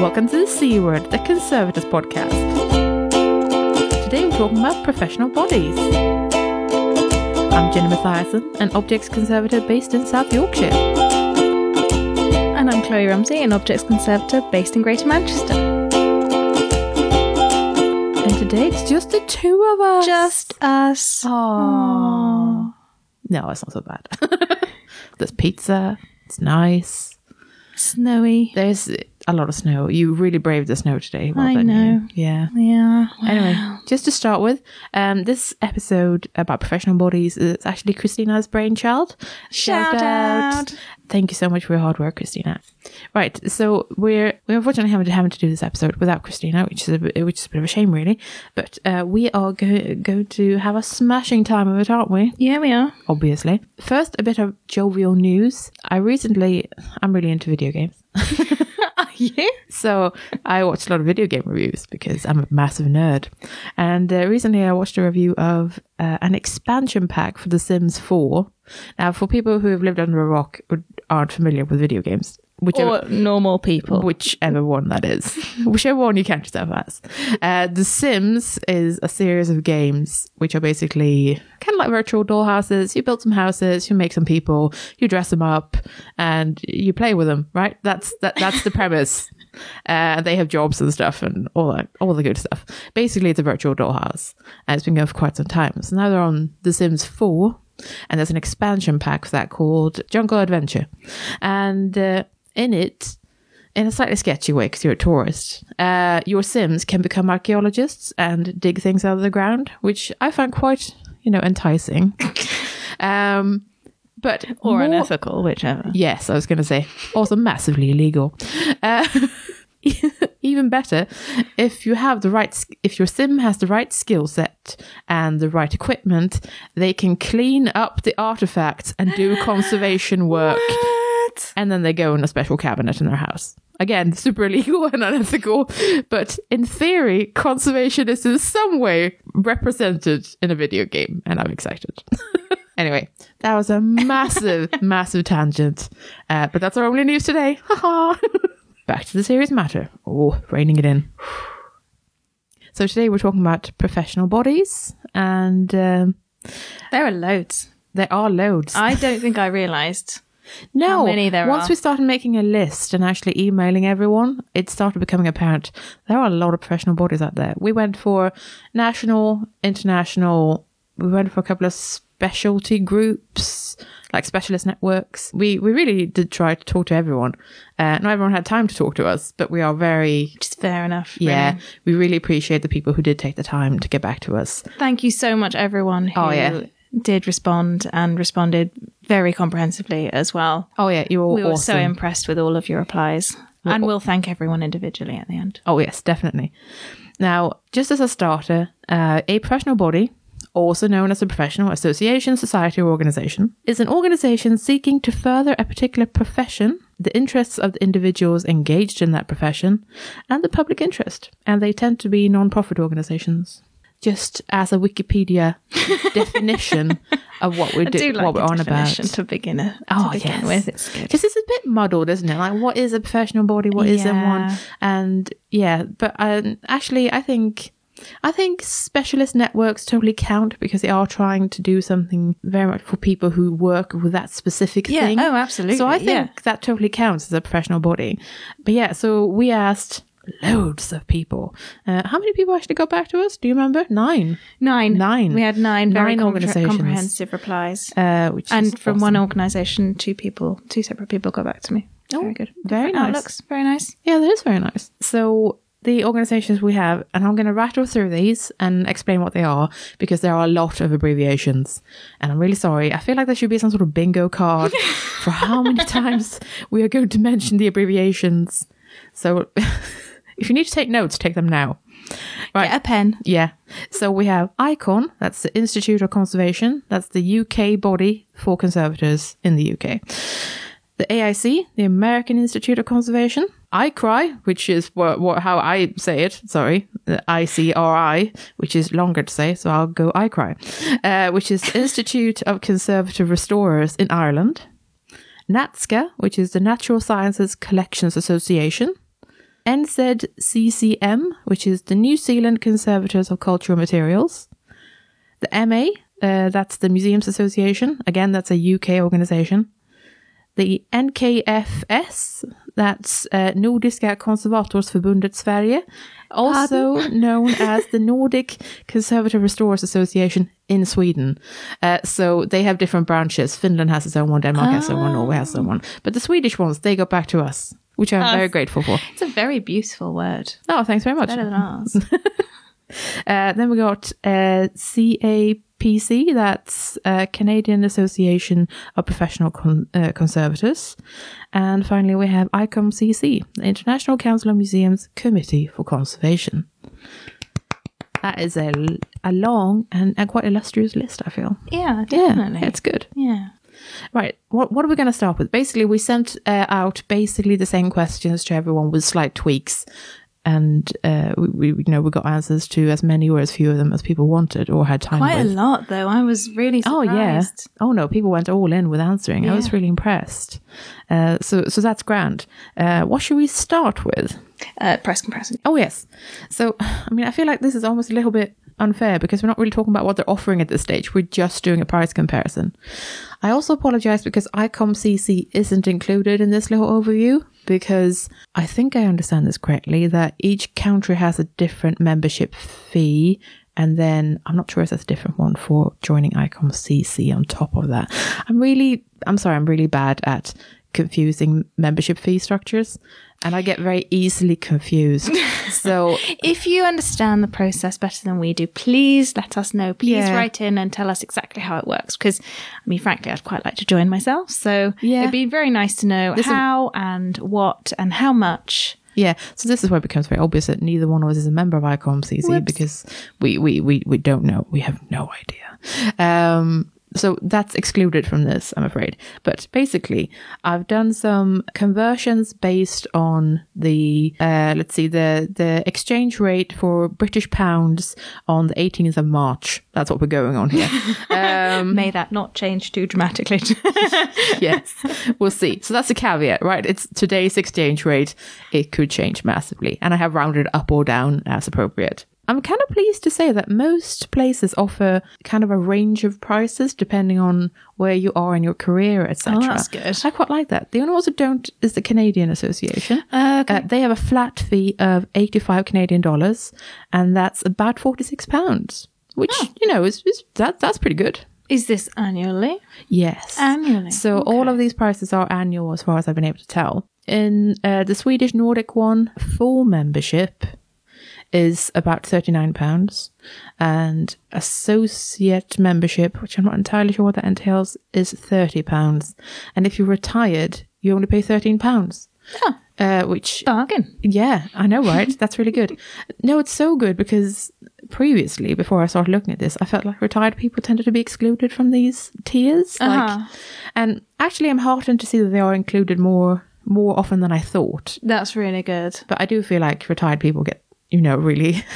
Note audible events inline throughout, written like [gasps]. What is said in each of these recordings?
Welcome to the C Word, the Conservators podcast. Today we're talking about professional bodies. I'm Jenny Mathiasen, an objects conservator based in South Yorkshire. And I'm Chloe Rumsey, an objects conservator based in Greater Manchester. And today it's just the two of us. Just us. Aww. No, it's not so bad. [laughs] There's pizza. It's nice. Snowy. There's a lot of snow. You really braved the snow today. Well I you. know. Yeah. Yeah. Anyway, just to start with, um, this episode about professional bodies is actually Christina's brainchild. Shout out. Thank you so much for your hard work, Christina. Right, so we're we're unfortunately having to having to do this episode without Christina, which is a bit, which is a bit of a shame, really. But uh, we are go- going to have a smashing time of it, aren't we? Yeah, we are. Obviously. First, a bit of jovial news. I recently, I'm really into video games. [laughs] [laughs] Are you? So I watched a lot of video game reviews because I'm a massive nerd. And uh, recently I watched a review of uh, an expansion pack for The Sims 4. Now, for people who have lived under a rock or aren't familiar with video games, whichever, Or normal people. whichever one that is, [laughs] whichever one you count yourself as. Uh, the Sims is a series of games which are basically kind of like virtual dollhouses. You build some houses, you make some people, you dress them up, and you play with them. Right? That's that. That's the premise. [laughs] Uh, they have jobs and stuff and all that, all the good stuff. Basically, it's a virtual dollhouse, and it's been going for quite some time. So now they're on The Sims 4, and there's an expansion pack for that called Jungle Adventure, and uh, in it, in a slightly sketchy way, because you're a tourist, uh, your Sims can become archaeologists and dig things out of the ground, which I find quite, you know, enticing. [laughs] um, but or more- unethical, whichever. Yes, I was going to say. Also massively illegal. Uh, [laughs] even better, if you have the right, if your sim has the right skill set and the right equipment, they can clean up the artifacts and do [gasps] conservation work. And then they go in a special cabinet in their house. Again, [laughs] super illegal and unethical, but in theory, conservation is in some way represented in a video game, and I'm excited. [laughs] anyway, that was a massive, [laughs] massive tangent, uh, but that's our only news today. Back to the serious matter. Oh, reining it in. So today we're talking about professional bodies, and um, There are loads. there are loads. I don't think I realised. No, How many there once are? we started making a list and actually emailing everyone, it started becoming apparent there are a lot of professional bodies out there. We went for national, international. We went for a couple of specialty groups, like specialist networks. We we really did try to talk to everyone. Uh, not everyone had time to talk to us, but we are very Which is fair enough. yeah. really. We really appreciate the people who did take the time to get back to us. Thank you so much, everyone who Oh, yeah. Did respond and responded very comprehensively as well. Oh yeah, you were we were awesome. so impressed with all of your replies. and we'll thank everyone individually at the end. Oh, yes, definitely. Now, just as a starter, uh, a professional body, also known as a professional association, society, or organization, is an organization seeking to further a particular profession, the interests of the individuals engaged in that profession, and the public interest. And they tend to be non profit organizations. Just as a Wikipedia [laughs] definition of what we I do, do like what we're on about. to begin, to Oh, begin yes. with. It's good. Because it's a bit muddled, isn't it? Like, what is a professional body? What not one? And yeah, but um, actually, I think. I think specialist networks totally count because they are trying to do something very much for people who work with that specific Yeah, thing. oh, absolutely, So I think yeah. that totally counts as a professional body. But yeah, so we asked loads of people. Uh, how many people actually got back to us? Do you remember? Nine. Nine. Nine. We had nine very Nine comprehensive replies. Uh, and from one organisation, two people, two separate people got back to me. Oh, very good. very nice. Outlooks. Very nice. Yeah, that is very nice. So the organizations we have, and I'm going to rattle through these and explain what they are because there are a lot of abbreviations. And I'm really sorry. I feel like there should be some sort of bingo card [laughs] for how many times we are going to mention the abbreviations. So [laughs] if you need to take notes, take them now. Right. Get a pen. Yeah. So we have ICON, that's the Institute of Conservation. That's the UK body for conservators in the UK. The AIC, the American Institute of Conservation. ICRI, which is what, what how I say it, sorry. The ICRI, which is longer to say, so I'll go ICRI, uh, which is Institute of Conservator Restorers in Ireland. NATSCA, which is the Natural Sciences Collections Association. NZCCM, which is the New Zealand Conservators of Cultural Materials. The MA, uh, that's the Museums Association. Again, that's a UK organization. The NKFS, that's uh, Nordiska Konservatorsförbundet Sverige, also [laughs] known as the Nordic Conservator Restorers Association in Sweden. Uh, so they have different branches. Finland has its own one, Denmark has its own one, Norway has its own one. But the Swedish ones, they go back to us, which I'm very grateful for. It's a very beautiful word. Oh, thanks very much. Better than ours. [laughs] Uh, then we got uh, CAPC, that's uh, Canadian Association of Professional Con- uh, Conservators. And finally, we have ICOMCC, the International Council of Museums Committee for Conservation. That is a, a long and, quite illustrious list, I feel. yeah, Yeah, definitely. it's good. yeah. Right. What what are we going to start with? Basically, we sent uh, out basically the same questions to everyone with slight tweaks, and uh, we, we you know we got answers to as many or as few of them as people wanted or had time Quite a lot, though. I was really Oh surprised. yeah. Oh no, people went all in with answering. I was really impressed. Uh, so so that's grand. Uh, what should we start with? Uh, price comparison. Oh yes. So [sighs] I mean, I feel like this is almost a little bit unfair because we're not really talking about what they're offering at this stage. We're just doing a price comparison. I also apologize because ICOM CC isn't included in this little overview because I think I understand this correctly that each country has a different membership fee. And then I'm not sure if there's a different one for joining ICOM CC on top of that. I'm really, I'm sorry, I'm really bad at confusing membership fee structures and I get very easily confused. [laughs] so If you understand the process better than we do, please let us know. Please Yeah. write in and tell us exactly how it works. Because, I mean, frankly, I'd quite like to join myself. So Yeah. it'd be very nice to know This is- how and what and how much. Yeah, so this is where it becomes very obvious that neither one of us is a member of ICOM CC Whoops. because we, we, we, we don't know. We have no idea. Um, so that's excluded from this, I'm afraid. But basically, I've done some conversions based on the uh, let's see the the exchange rate for British pounds on the 18th of March. That's what we're going on here. [laughs] Um, May that not change too dramatically. [laughs] yes, we'll see. So that's a caveat, right? It's today's exchange rate. It could change massively, and I have rounded up or down as appropriate. I'm kind of pleased to say that most places offer kind of a range of prices depending on where you are in your career, etc. Oh, that's good. I quite like that. The only ones that don't is the Canadian Association. Uh, okay. Uh, they have a flat fee of 85 Canadian dollars, and that's about 46 pounds, which Oh. you know is, is that that's pretty good. Is this annually? Yes. Annually. So all of these prices are annual as far as I've been able to tell. In uh, the Swedish Nordic one, full membership is about £39 and associate membership, which I'm not entirely sure what that entails, is £30. And if you're retired, you only pay £13. Oh, Uh, which bargain. yeah, I know, right? That's really good. [laughs] No, it's so good because previously, before I started looking at this, I felt like retired people tended to be excluded from these tiers. Like, Uh-huh. and actually, I'm heartened to see that they are included more more often than I thought. That's really good. But I do feel like retired people get, you know, really. [laughs]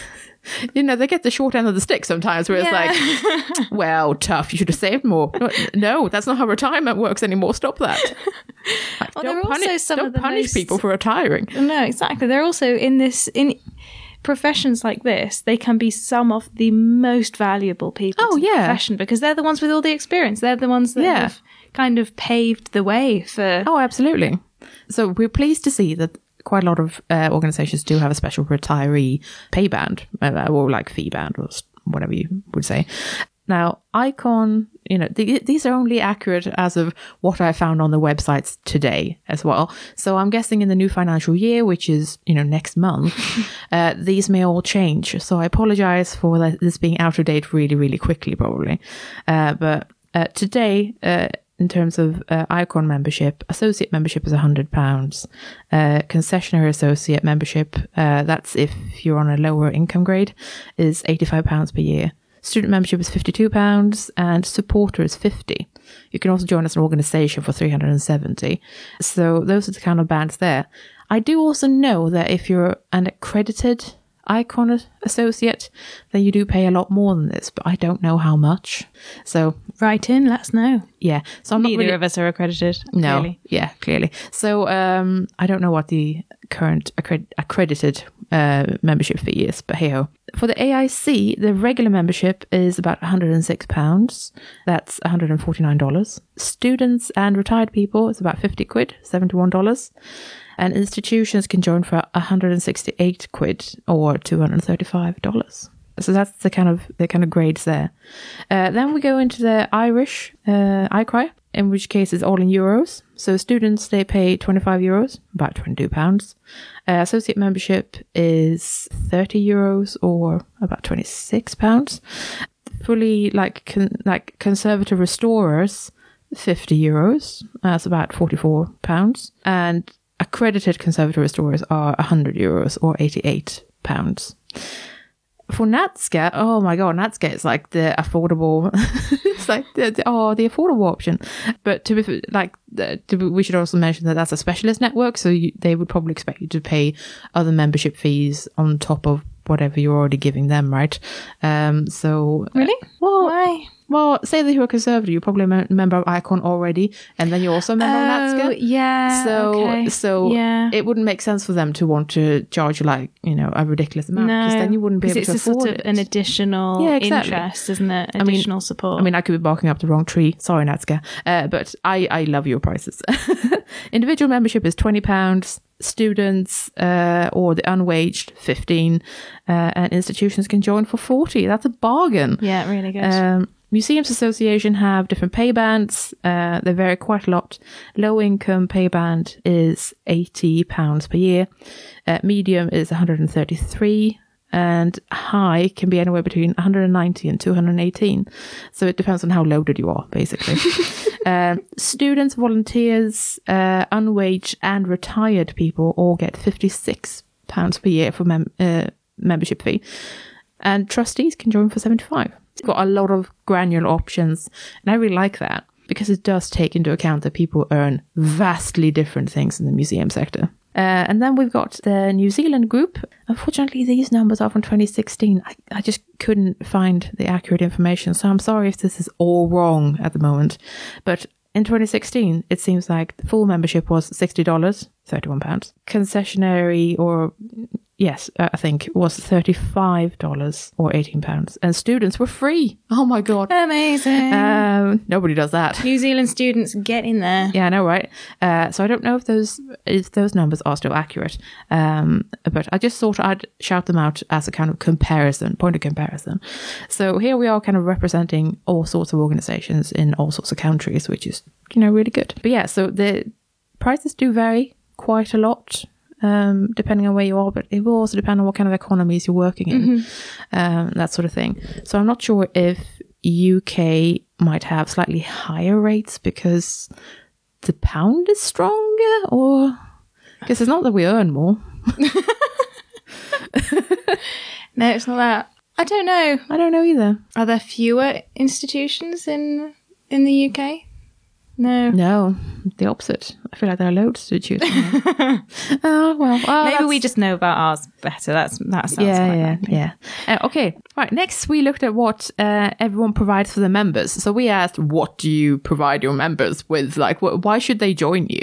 You know, they get the short end of the stick sometimes where it's like, [laughs] well, tough, you should have saved more. No, that's not how retirement works anymore. Stop that. [laughs] Like, Well, don't punish, some don't of the punish most- people for retiring. No, exactly. They're also in this in professions like this. They can be some of the most valuable people. Oh, yeah. profession because they're the ones with all the experience. They're the ones that Yeah. have kind of paved the way for. Oh, absolutely. So we're pleased to see that quite a lot of uh, organizations do have a special retiree pay band uh, or like fee band or whatever you would say. Now, Icon, you know, th- these are only accurate as of what I found on the websites today as well. So I'm guessing in the new financial year, which is, you know, next month, [laughs] uh, these may all change. So I apologize for this being out of date really, really quickly, probably. Uh, but uh, today, uh, in terms of uh, Icon membership, associate membership is £100. Uh, concessionary associate membership, uh, that's if you're on a lower income grade, is £85 per year. Student membership is £52 and supporter is 50 You can also join as an organization for 370 So those are the kind of bands there. I do also know that if you're an accredited Icon associate, then you do pay a lot more than this, but I don't know how much. So Write in, let us know. yeah, so I'm Neither not really of us are accredited. no, clearly. yeah, clearly. So um, I don't know what the current accred- accredited uh, membership fee is. But hey ho. For the AIC, the regular membership is about £106. That's $149. Students and retired people, it's about 50 quid, $71. And institutions can join for 168 quid or $235 so that's the kind of the kind of grades there. Uh, then we go into the Irish uh, ICRI, in which case it's all in euros. So students they pay 25 euros, about 22 pounds. Uh, associate membership is 30 euros or about 26 pounds. Fully like con- like conservator restorers, 50 euros. That's about 44 pounds. And accredited conservator restorers are 100 euros or 88 pounds for NatSCA, oh my god, NatSCA is like the affordable, [laughs] it's like the, the, oh the affordable option. But to be like, the, to be, we should also mention that that's a specialist network, so you, they would probably expect you to pay other membership fees on top of whatever you're already giving them, right? Um, so really, well, why? Well, say that you're a conservator, you're probably a member of Icon already, and then you're also a member oh, of NatSCA. Yeah. So, okay. so yeah. it wouldn't make sense for them to want to charge you like you know a ridiculous amount because no, then you wouldn't be able it's to a afford sort of it. an additional Yeah, exactly. interest, isn't it? mean- Additional support. I mean, I could be barking up the wrong tree. Sorry, NatSCA. Uh, but I, I love your prices. [laughs] Individual membership is twenty pounds. Students uh, or the unwaged fifteen, uh, and institutions can join for forty. That's a bargain. yeah, really good. Um, Museums Association have different pay bands. Uh, they vary quite a lot. Low income pay band is eighty pounds per year. Uh, medium is one hundred and thirty three, and high can be anywhere between one hundred and ninety and two hundred and eighteen. So it depends on how loaded you are, basically. [laughs] um, students, volunteers, uh, unwaged, and retired people all get fifty six pounds per year for mem- uh, membership fee, and trustees can join for seventy five. It's got a lot of granular options, and I really like that because it does take into account that people earn vastly different things in the museum sector. Uh, and then we've got the New Zealand group. Unfortunately, these numbers are from 2016. I, I just couldn't find the accurate information, so I'm sorry if this is all wrong at the moment. But in 2016, it seems like full membership was $60, £31. Concessionary or yes, uh, I think it was $35 or £18. And students were free. Oh my God. Amazing. Um, nobody does that. New Zealand students get in there. Yeah, I know, right? Uh, so I don't know if those if those numbers are still accurate, um, but I just thought I'd shout them out as a kind of comparison, point of comparison. So here we are, kind of representing all sorts of organizations in all sorts of countries, which is you know really good. But yeah, so the prices do vary quite a lot. Um, depending on where you are, but it will also depend on what kind of economies you're working in, um, that sort of thing. So I'm not sure if UK might have slightly higher rates because the pound is stronger, or because it's not that we earn more. [laughs] No, it's not that. I don't know. I don't know either. Are there fewer institutions in in the UK? No. No, the opposite. I feel like there are loads to choose from. oh well, oh, Maybe we just know about ours better. That's that sounds yeah, like yeah, that. yeah. Uh, okay, right. Next, we looked at what uh, everyone provides for the members. So we asked, what do you provide your members with? Like, wh- why should they join you?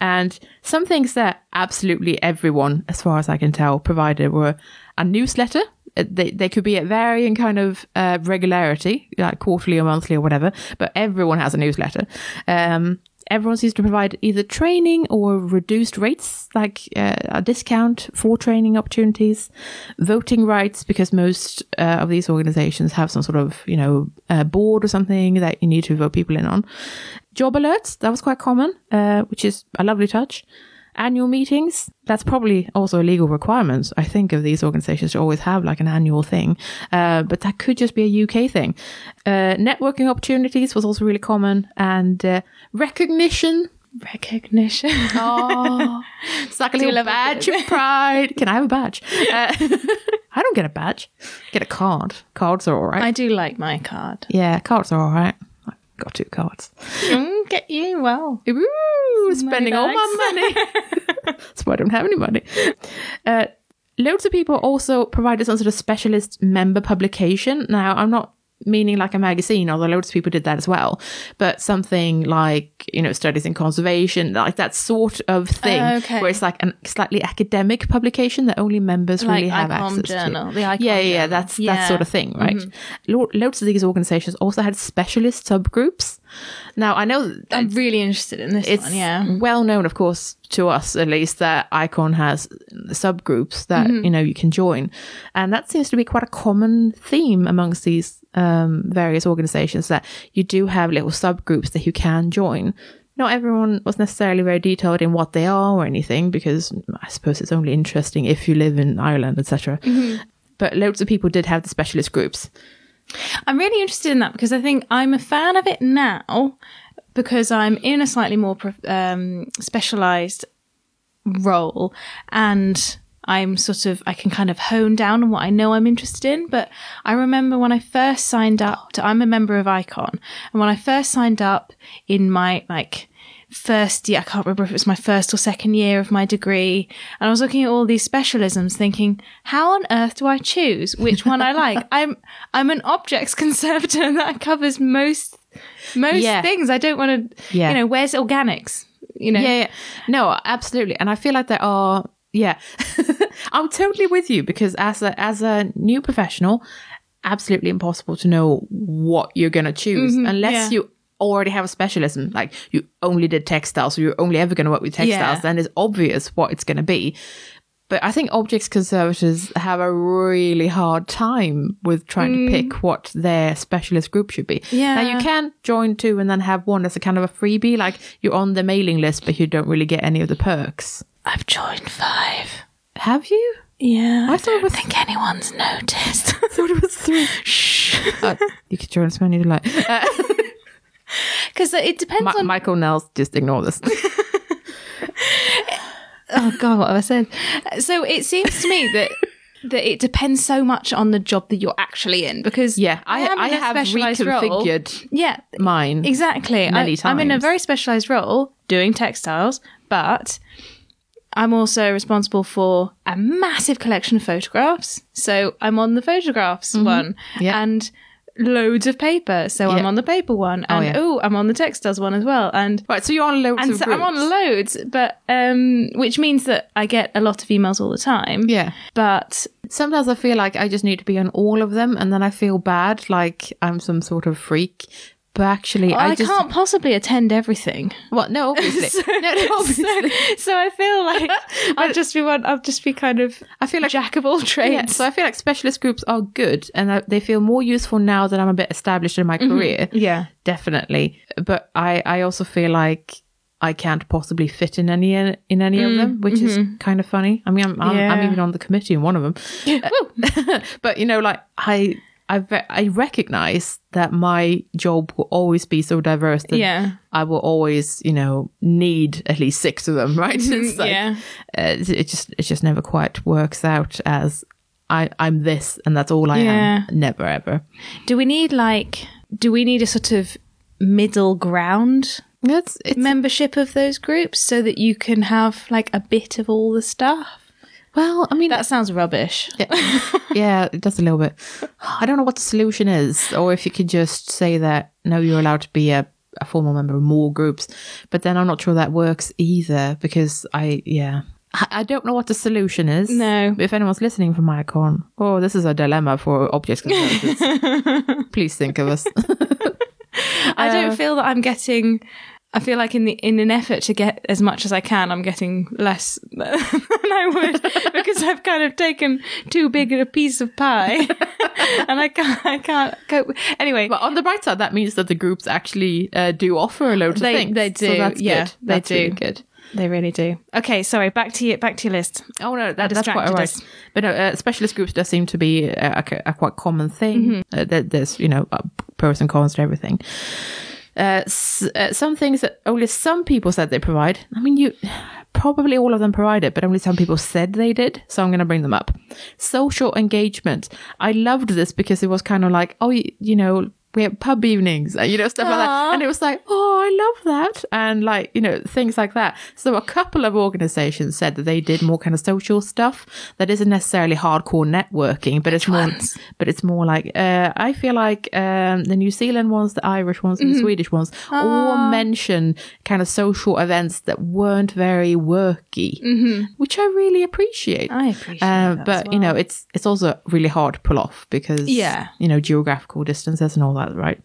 And some things that absolutely everyone, as far as I can tell, provided were a newsletter. They, they could be at varying kind of uh, regularity, like quarterly or monthly or whatever, but everyone has a newsletter. Um, everyone seems to provide either training or reduced rates, like uh, a discount for training opportunities, voting rights, because most uh, of these organizations have some sort of, you know, uh, board or something that you need to vote people in on. Job alerts, that was quite common, uh, which is a lovely touch. Annual meetings, that's probably also a legal requirement, I think, of these organizations to always have like an annual thing. Uh, but that could just be a UK thing. Uh, networking opportunities was also really common and uh, recognition. Recognition. Oh, [laughs] it's like a little badge of [laughs] pride. Can I have a badge? Uh, [laughs] I don't get a badge. Get a card. Cards are all right. I do like my card. yeah, cards are all right. Got two cards. Mm, get you well. Ooh, spending all my money. [laughs] That's why I don't have any money. Uh, loads of people also provided some sort of specialist member publication. Now, I'm not meaning like a magazine, although loads of people did that as well. But something like, you know, studies in conservation, like that sort of thing, Oh, okay. where it's like a slightly academic publication that only members Like really have access Journal, to. the Icon yeah, yeah, that's that Yeah. Mm-hmm. sort of thing, right? Lo- loads of these organizations also had specialist subgroups. Now, I know I'm really interested in this it's one. Yeah. well known, of course, to us at least, that Icon has subgroups that you know you can join, and that seems to be quite a common theme amongst these um, various organizations that you do have little subgroups that you can join. Not everyone was necessarily very detailed in what they are or anything, because I suppose it's only interesting if you live in Ireland, etc. But loads of people did have the specialist groups. I'm really interested in that because I think I'm a fan of it now because I'm in a slightly more um, specialized role and I'm sort of I can kind of hone down on what I know I'm interested in. But I remember when I first signed up to I'm a member of Icon, and when I first signed up in my like first year, I can't remember if it was my first or second year of my degree, and I was looking at all these specialisms, thinking, how on earth do I choose which one I like? [laughs] I'm I'm an objects [laughs] conservator, and that covers most most Yeah. things. I don't want to, Yeah. you know, where's organics? You know, Yeah, yeah. No, absolutely. And I feel like there are yeah. [laughs] I'm totally with you because as a as a new professional, absolutely impossible to know what you're gonna choose mm-hmm. unless yeah. you already have a specialism. Like you only did textiles, or you're only ever gonna work with textiles, Yeah. then it's obvious what it's gonna be. But I think objects conservators have a really hard time with trying to pick what their specialist group should be. Yeah. Now you can join two and then have one as a kind of a freebie, like you're on the mailing list, but you don't really get any of the perks. I've joined five. Have you? Yeah, I thought it was- think anyone's noticed. [laughs] I thought it was three. [laughs] Shh, Uh, you could join as many as you like. Uh, [laughs] [laughs] because it depends Mi- on. Michael Nels, just ignore this. [laughs] oh God, what have I said? So it seems to me that [laughs] that it depends so much on the job that you're actually in. Because Yeah, I, I a have specialised role. Yeah, mine. exactly. Many I, I'm in a very specialized role doing textiles, but I'm also responsible for a massive collection of photographs. So I'm on the photographs one, Mm-hmm. Yeah. and loads of paper. So I'm on the paper one, and yeah. oh, I'm on the textiles one as well, and. Right, so you're on loads And of so I'm on loads, but um, which means that I get a lot of emails all the time. Yeah. But Sometimes I feel like I just need to be on all of them, and then I feel bad, like I'm some sort of freak. But actually, I, I, just can't possibly attend everything. Well, no, obviously, [laughs] so, no, no, obviously. so, [laughs] so I feel like [laughs] I'll just be one. I'll just be kind of. I feel like jack of all trades. Yeah, so I feel like specialist groups are good, and they feel more useful now that I'm a bit established in my mm-hmm. career. yeah. definitely. But I, I also feel like I can't possibly fit in any in any of mm, them, which is mm-hmm. kind of funny. I mean, I'm, I'm, I'm even on the committee in one of them. but you know, like I. I, ve- I recognize that my job will always be so diverse that Yeah. I will always, you know, need at least six of them, [laughs] right? It's like, Yeah. uh, it just it just never quite works out as I I'm this and that's all I Yeah. am. Never ever. Do we need like? Do we need a sort of middle ground It's it's membership of those groups so that you can have like a bit of all the stuff? Well, I mean, That sounds rubbish. yeah, it does a little bit. I don't know what the solution is, or if you could just say that no, you're allowed to be a, a formal member of more groups, but then I'm not sure that works either because I, yeah, I, don't know what the solution is. No. If anyone's listening from my Icon, oh, this is a dilemma for objects conservators. [laughs] Please think of us. I Uh, don't feel that I'm getting. I feel like in the in an effort to get as much as I can, I'm getting less [laughs] than I would [laughs] because I've kind of taken too big a piece of pie, [laughs] and I can't I can't cope. Anyway, But on the bright side, that means that the groups actually uh, do offer a load of They- things. they So do, that's yeah, good. they That's really do. good. they really do. Okay, sorry. Back to you. Back to your list. Oh no, that, that's quite distracted alright. us. But no, uh, specialist groups does seem to be a, a, a quite common thing. Mm-hmm. Uh, there, there's you know uh, pros and cons to everything. Uh, uh, some things that only some people said they provide. I mean, you probably all of them provide it, but only some people said they did. So I'm going to bring them up. Social engagement. I loved this because it was kind of like, oh, you, you know, we had pub evenings, and, you know, stuff like that. And it was like, oh, I love that. And like, you know, things like that. So a couple of organizations said that they did more kind of social stuff that isn't necessarily hardcore networking, but it's more, ones? but it's more like, uh, I feel like, um, the New Zealand ones, the Irish ones, and the Swedish ones all mention kind of social events that weren't very worky, which I really appreciate. I appreciate Uh, that. but as you know, it's it's also really hard to pull off because Yeah. you know geographical distances and all that, right?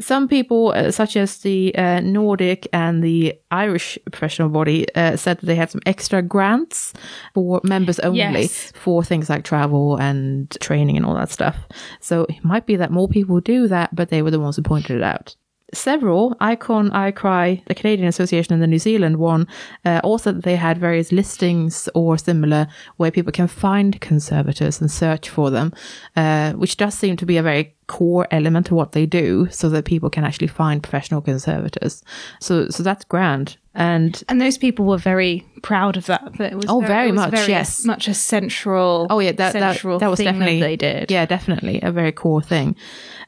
Some people, uh, such as the uh, Nordic and the Irish professional body, uh, said that they had some extra grants for members only Yes. for things like travel and training and all that stuff. So it might be that more people do that, but they were the ones who pointed it out several icon ICRI the canadian association and the new zealand one uh, also that they had various listings or similar where people can find conservators and search for them uh, which does seem to be a very core element of what they do so that people can actually find professional conservators so so that's grand and and those people were very proud of that. that it was Oh, very was much, very yes. much a central. Oh yeah, that that, central that was thing definitely they did. Yeah, definitely a very core thing.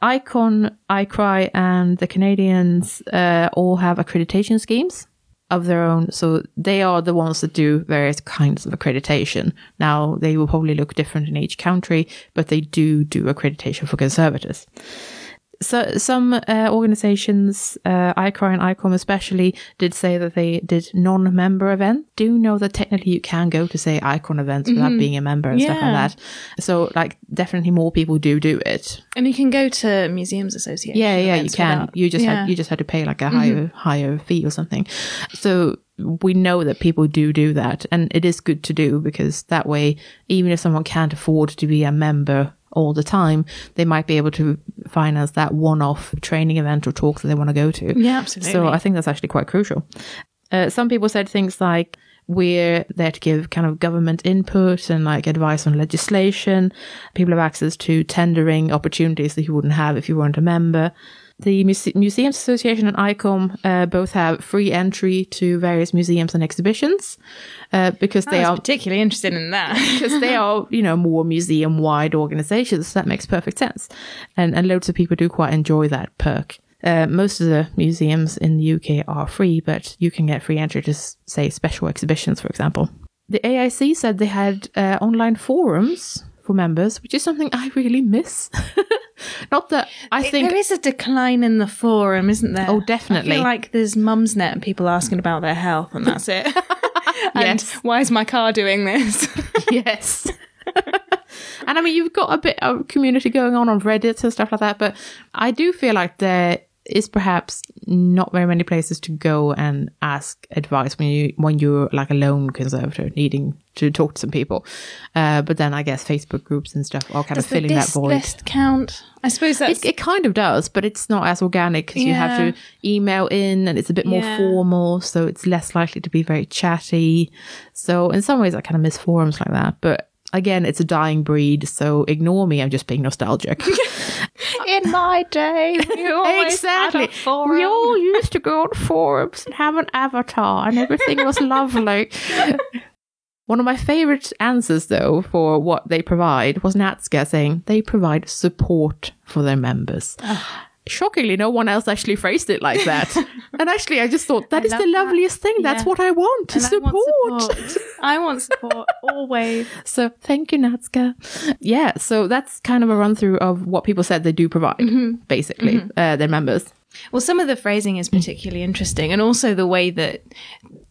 Icon, ICRI, and the Canadians uh, all have accreditation schemes of their own. So they are the ones that do various kinds of accreditation. Now they will probably look different in each country, but they do do accreditation for conservators. So some uh, organizations, uh, and ICOM especially, did say that they did non-member events. Do know that technically you can go to say ICON events without being a member and stuff like that. So like definitely more people do do it. And you can go to museums association. Yeah, yeah, you can. without- you just yeah. had you just had to pay like a higher higher fee or something. So we know that people do do that, and it is good to do because that way, even if someone can't afford to be a member all the time, they might be able to finance that one-off training event or talk that they want to go to. Yeah, absolutely. So I think that's actually quite crucial. Uh, some people said things like, we're there to give kind of government input and like advice on legislation. People have access to tendering opportunities that you wouldn't have if you weren't a member. The Muse- Museums Association and ICOM uh, both have free entry to various museums and exhibitions uh, because I they was are particularly interested in that. [laughs] because they are, you know, more museum wide organizations. So that makes perfect sense. And, and loads of people do quite enjoy that perk. Uh, most of the museums in the UK are free, but you can get free entry to, say, special exhibitions, for example. The AIC said they had uh, online forums for members, which is something I really miss. [laughs] Not that I think. there is a decline in the forum, isn't there? Oh, definitely. Like there's Mumsnet and people asking about their health, and that's it. [laughs] and Yes. why is my car doing this? [laughs] yes. and I mean, you've got a bit of community going on on Reddit and stuff like that, but I do feel like there is perhaps not very many places to go and ask advice when you when you're like a lone conservator needing to talk to some people. Uh, but then I guess Facebook groups and stuff are kind Does of filling that void. list count? I suppose that's It, it kind of does, but it's not as organic because you have to email in and it's a bit more Yeah. formal, so it's less likely to be very chatty. So in some ways, I kind of miss forums like that. But again, it's a dying breed, so ignore me. I'm just being nostalgic. [laughs] in my day. We [laughs] exactly. Had a forum. We all used to go on forums and have an avatar, and everything was [laughs] lovely. One of my favorite answers, though, for what they provide was NatSCA saying they provide support for their members. Shockingly, no one else actually phrased it like that. [laughs] and actually, I just thought that is love the that. loveliest thing. That's Yeah. what I want I support. want support. [laughs] I want support always. So thank you, NatSCA. Yeah, so that's kind of a run through of what people said they do provide, basically, uh, their members. Well, some of the phrasing is particularly interesting, and also the way that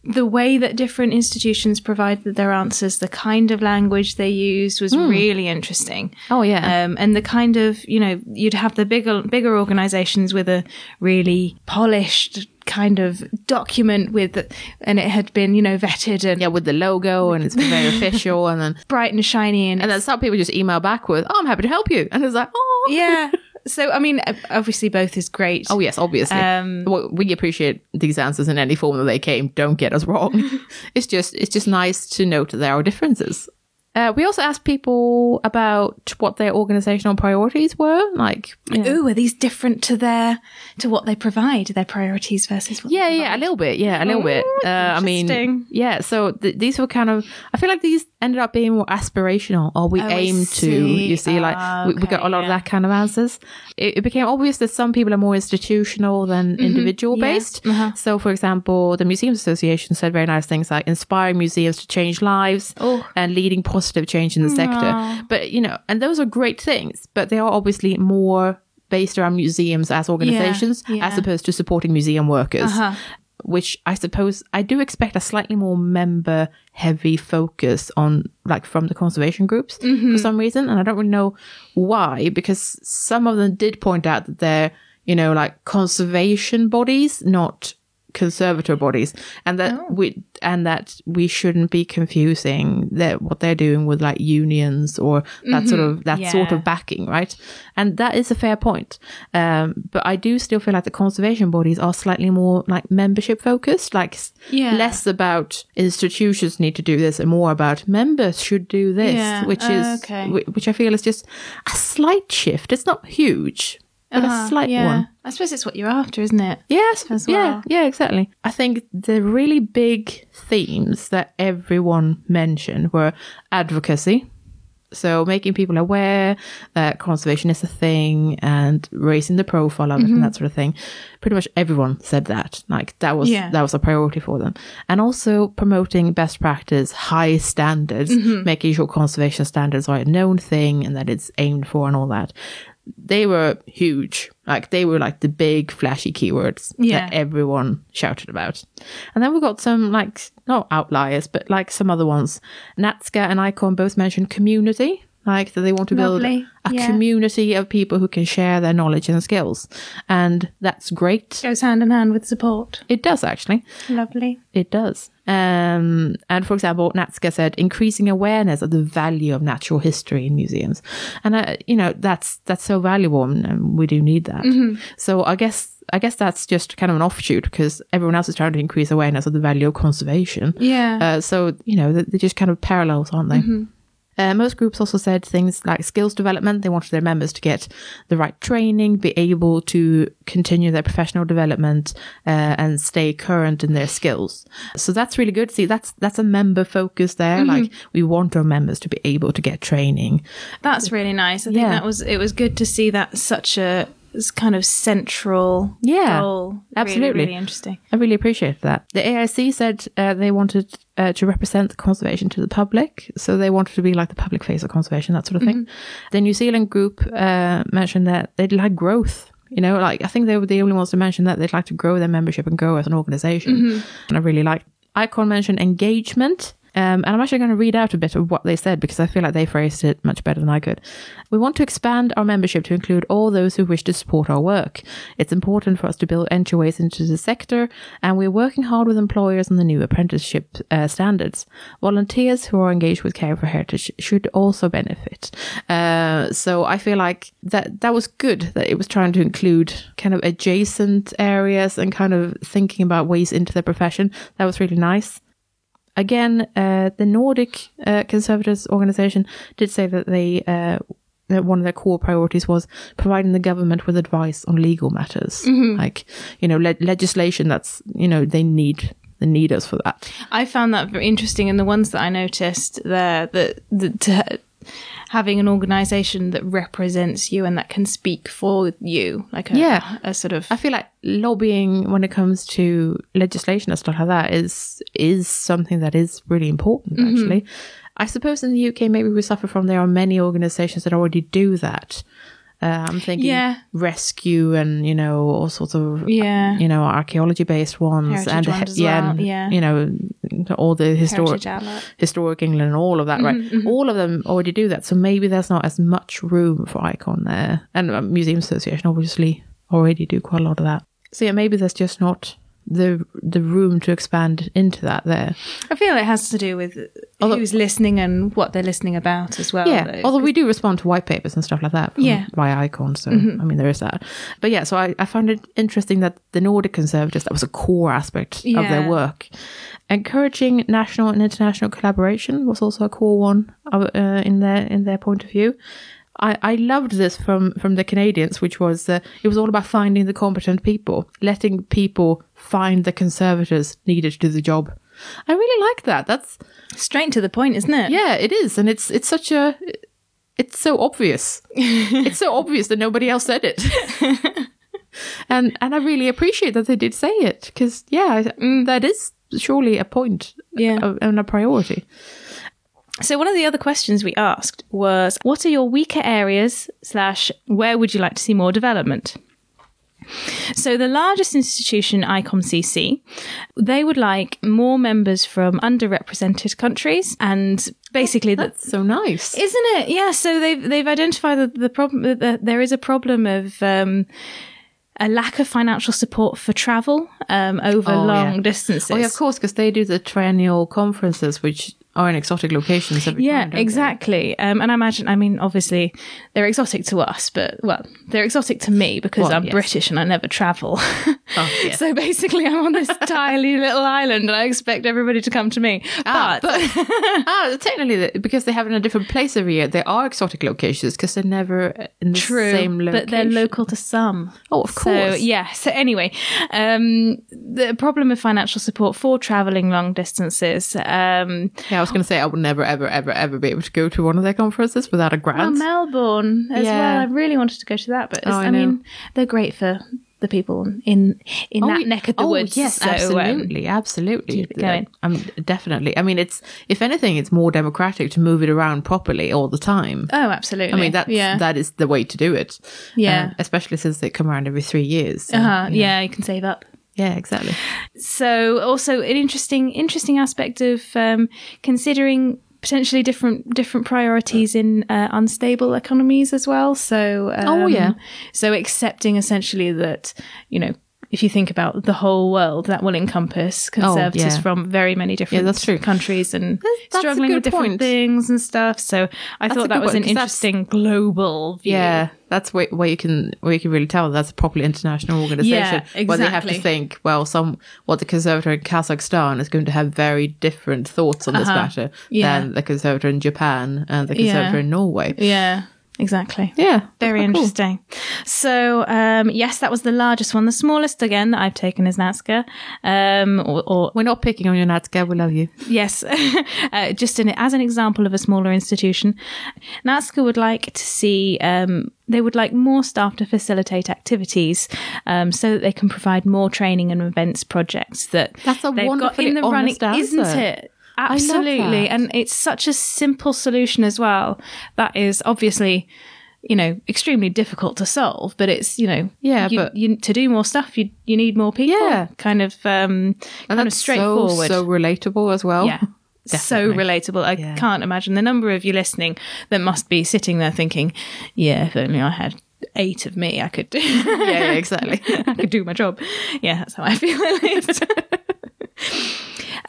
the way that different institutions provided their answers, the kind of language they used was really interesting. Oh, yeah. Um, and the kind of you know you'd have the bigger bigger organisations with a really polished kind of document with and it had been you know vetted and yeah, with the logo and it's very [laughs] official. And then bright and shiny and, and then some people just email back with, "Oh, I'm happy to help you," and it's like, "Oh, yeah. [laughs] So I mean, obviously both is great. Oh yes, obviously. Um, Well, we appreciate these answers in any form that they came. Don't get us wrong. [laughs] it's just it's just nice to note that there are differences. Uh, we also asked people about what their organizational priorities were, like you know- Ooh, are these different to their to what they provide? Their priorities versus what yeah, they yeah, a little bit, yeah, a little bit. Ooh, Uh, I mean, yeah. So th- these were kind of. I feel like these ended up being more aspirational or we Oh, aim to you see like we, we got a Okay, lot of that kind of answers it, it became obvious that some people are more institutional than individual Mm-hmm. Yeah. based Uh-huh. so for example the museums association said very nice things like inspiring museums to change lives Oh. and leading positive change in the sector but you know and those are great things but they are obviously more based around museums as organizations yeah. as opposed to supporting museum workers Uh-huh. Which I suppose I do expect a slightly more member heavy focus on like from the conservation groups Mm-hmm. for some reason. And I don't really know why, because some of them did point out that they're, you know, like conservation bodies, not conservator bodies and that Oh. we and that we shouldn't be confusing that what they're doing with like unions or that sort of that sort Mm-hmm. Of backing right and that is a fair point um but i do still feel like the conservation bodies are slightly more like membership focused like Yeah. less about institutions need to do this and more about members should do this Yeah, which is okay. which i feel is just a slight shift it's not huge but a Uh-huh, slight yeah. one I suppose it's what you're after, isn't it? Yes, as yeah, well. yeah, exactly. I think the really big themes that everyone mentioned were advocacy. So making people aware that conservation is a thing and raising the profile of it Mm-hmm. and that sort of thing. Pretty much everyone said that. Like that was Yeah. that was a priority for them. And also promoting best practice, high standards, Mm-hmm. making sure conservation standards are a known thing and that it's aimed for and all that they were huge. Like they were like the big flashy keywords Yeah. that everyone shouted about. And then we got some like not outliers, but like some other ones. NatSCA and Icon both mentioned community, like that they want to build Lovely. a Yeah. community of people who can share their knowledge and skills. And that's great. Goes hand in hand with support. It does actually. Lovely. It does. Um, and for example, NatSCA said increasing awareness of the value of natural history in museums, and uh, you know that's that's so valuable, and, and we do need that. So I guess I guess that's just kind of an offshoot because everyone else is trying to increase awareness of the value of conservation. Yeah. Uh, so you know they're they're just kind of parallels, aren't they? Uh, most groups also said things like skills development. They wanted their members to get the right training, be able to continue their professional development, uh, and stay current in their skills. So that's really good. See, that's that's a member focus there. Like we want our members to be able to get training. That's really nice. I think Yeah. that was it was good to see that such a s- kind of central Yeah, goal. Absolutely. really interesting. I really appreciate that. The AIC said uh, they wanted uh, to represent conservation to the public, so they wanted to be like the public face of conservation, that sort of thing. The New Zealand group uh, mentioned that they'd like growth. You know, like I think they were the only ones to mention that they'd like to grow their membership and grow as an organization. And I really like. Icon mentioned engagement. Um, and I'm actually going to read out a bit of what they said because I feel like they phrased it much better than I could. We want to expand our membership to include all those who wish to support our work. It's important for us to build entryways into the sector, and we're working hard with employers on the new apprenticeship uh, standards. Volunteers who are engaged with Care for Heritage should also benefit. Uh, so I feel like that that was good that it was trying to include kind of adjacent areas and kind of thinking about ways into the profession. That was really nice again, uh, the Nordic uh, Conservators organization did say that they uh, that one of their core priorities was providing the government with advice on legal matters, like you know le- legislation that's you know they need they need us for that. I found that very interesting, and the ones that I noticed there that that to, having an organisation that represents you and that can speak for you, like a, Yeah. a sort of I feel like lobbying when it comes to legislation and stuff like that is is something that is really important mm-hmm. actually. I suppose in the UK maybe we suffer from there are many organizations that already do that. Uh, I'm thinking Yeah. rescue and you know all sorts of Yeah. you know archaeology based ones Heritage and yeah, well, and, yeah. you know all the historic historic England and all of that, Mm-hmm, right? All of them already do that. So maybe there's not as much room for Icon there. And uh, Museum Association obviously already do quite a lot of that. So yeah, maybe there's just not the the room to expand into that there. I feel it has to do with Although- who's listening and what they're listening about as well. yeah, though. although we do respond to white papers and stuff like that Yeah. Mm-hmm. via Icon. So I mean, there is that. But yeah, so I, I found it interesting that the Nordic Conservators that was a core aspect of their work. Encouraging national and international collaboration was also a core one uh, in their in their point of view. I, I loved this from from the Canadians, which was uh, it was all about finding the competent people, letting people find the conservators needed to do the job. I really like that. That's Straight to the point, isn't it? yeah, it is, and it's it's such a it's so obvious. [laughs] it's so obvious that nobody else said it. [laughs] and and I really appreciate that they did say it because yeah, I- that is surely a point Yeah. and a priority. So one of the other questions we asked was, what are your weaker areas slash where would you like to see more development? So the largest institution, ICOMCC, they would like more members from underrepresented countries and basically the, That's so nice. isn't it? Yeah. So they've they've identified that the problem that that there is a problem of um, a lack of financial support for travel um, over Oh, long yeah. distances. Oh, yeah, of course, because they do the triennial conferences, which are in exotic locations Yeah, time. exactly. Um, and I imagine, I mean, obviously they're exotic to us, but well, they're exotic to me because Well, I'm yes. British and I never travel. Oh, [laughs] yes. So basically, I'm on this [laughs] tiny little island and I expect everybody to come to me. Ah, but, [laughs] ah, technically, because they have it in a different place every year, they are exotic locations because they're never in the True, same location. but they're local to some. Oh, of So course. yeah. So anyway, um, the problem of financial support for traveling long distances. Um, Yeah, was going to say I would never, ever, ever, ever be able to go to one of their conferences without a oh, grant. Melbourne as Yeah. well. I really wanted to go to that, but Oh, I I, mean, they're great for the people in in that we- neck of the oh, woods. Yes, So, um, absolutely, absolutely. keep it going. Um, definitely. I mean, it's if anything, it's more democratic to move it around properly all the time. oh, absolutely. I mean, that's yeah, that is the way to do it. Yeah. Um, especially since they come around every three years. So, uh-huh, you know. yeah, you can save up. Yeah, exactly. So also an interesting interesting aspect of um, considering potentially different different priorities in uh, unstable economies as well. So um, Oh, yeah. so accepting essentially that you know. If you think about the whole world, that will encompass conservators Oh, yeah. from very many different that's true. countries and that's struggling with different point. things and stuff. So I That's thought that was an point, 'cause that's- interesting global view. Yeah, that's where, where you can where you can really tell that's a properly international organization. Yeah, exactly. Where they have to think, well, some what the conservator in Kazakhstan is going to have very different thoughts on this Uh-huh. matter Yeah. than the conservator in Japan and the Yeah. conservator in Norway. Yeah, exactly. Yeah, Very cool. interesting. So, um, yes, that was the largest one. The smallest, again, that I've taken is NatSCA. Um, or, or We're not picking on you, NatSCA. We love you. yes, [laughs] uh, just in, as an example of a smaller institution, NatSCA would like to see, um, they would like more staff to facilitate activities um, so that they can provide more training and events projects that That's a they've got in the running, honest isn't it? Absolutely. And it's such a simple solution as well. That is obviously, you know, extremely difficult to solve, but it's, you know, Yeah, you, but- you, to do more stuff, you, you need more people. Yeah. Kind of, um, And kind of that's so, straightforward. so relatable as well. yeah. [laughs] So relatable. I Yeah. can't imagine the number of you listening that must be sitting there thinking, yeah, if only I had eight of me, I could do, yeah, yeah, [laughs] exactly. I could do my job. Yeah, that's how I feel at least.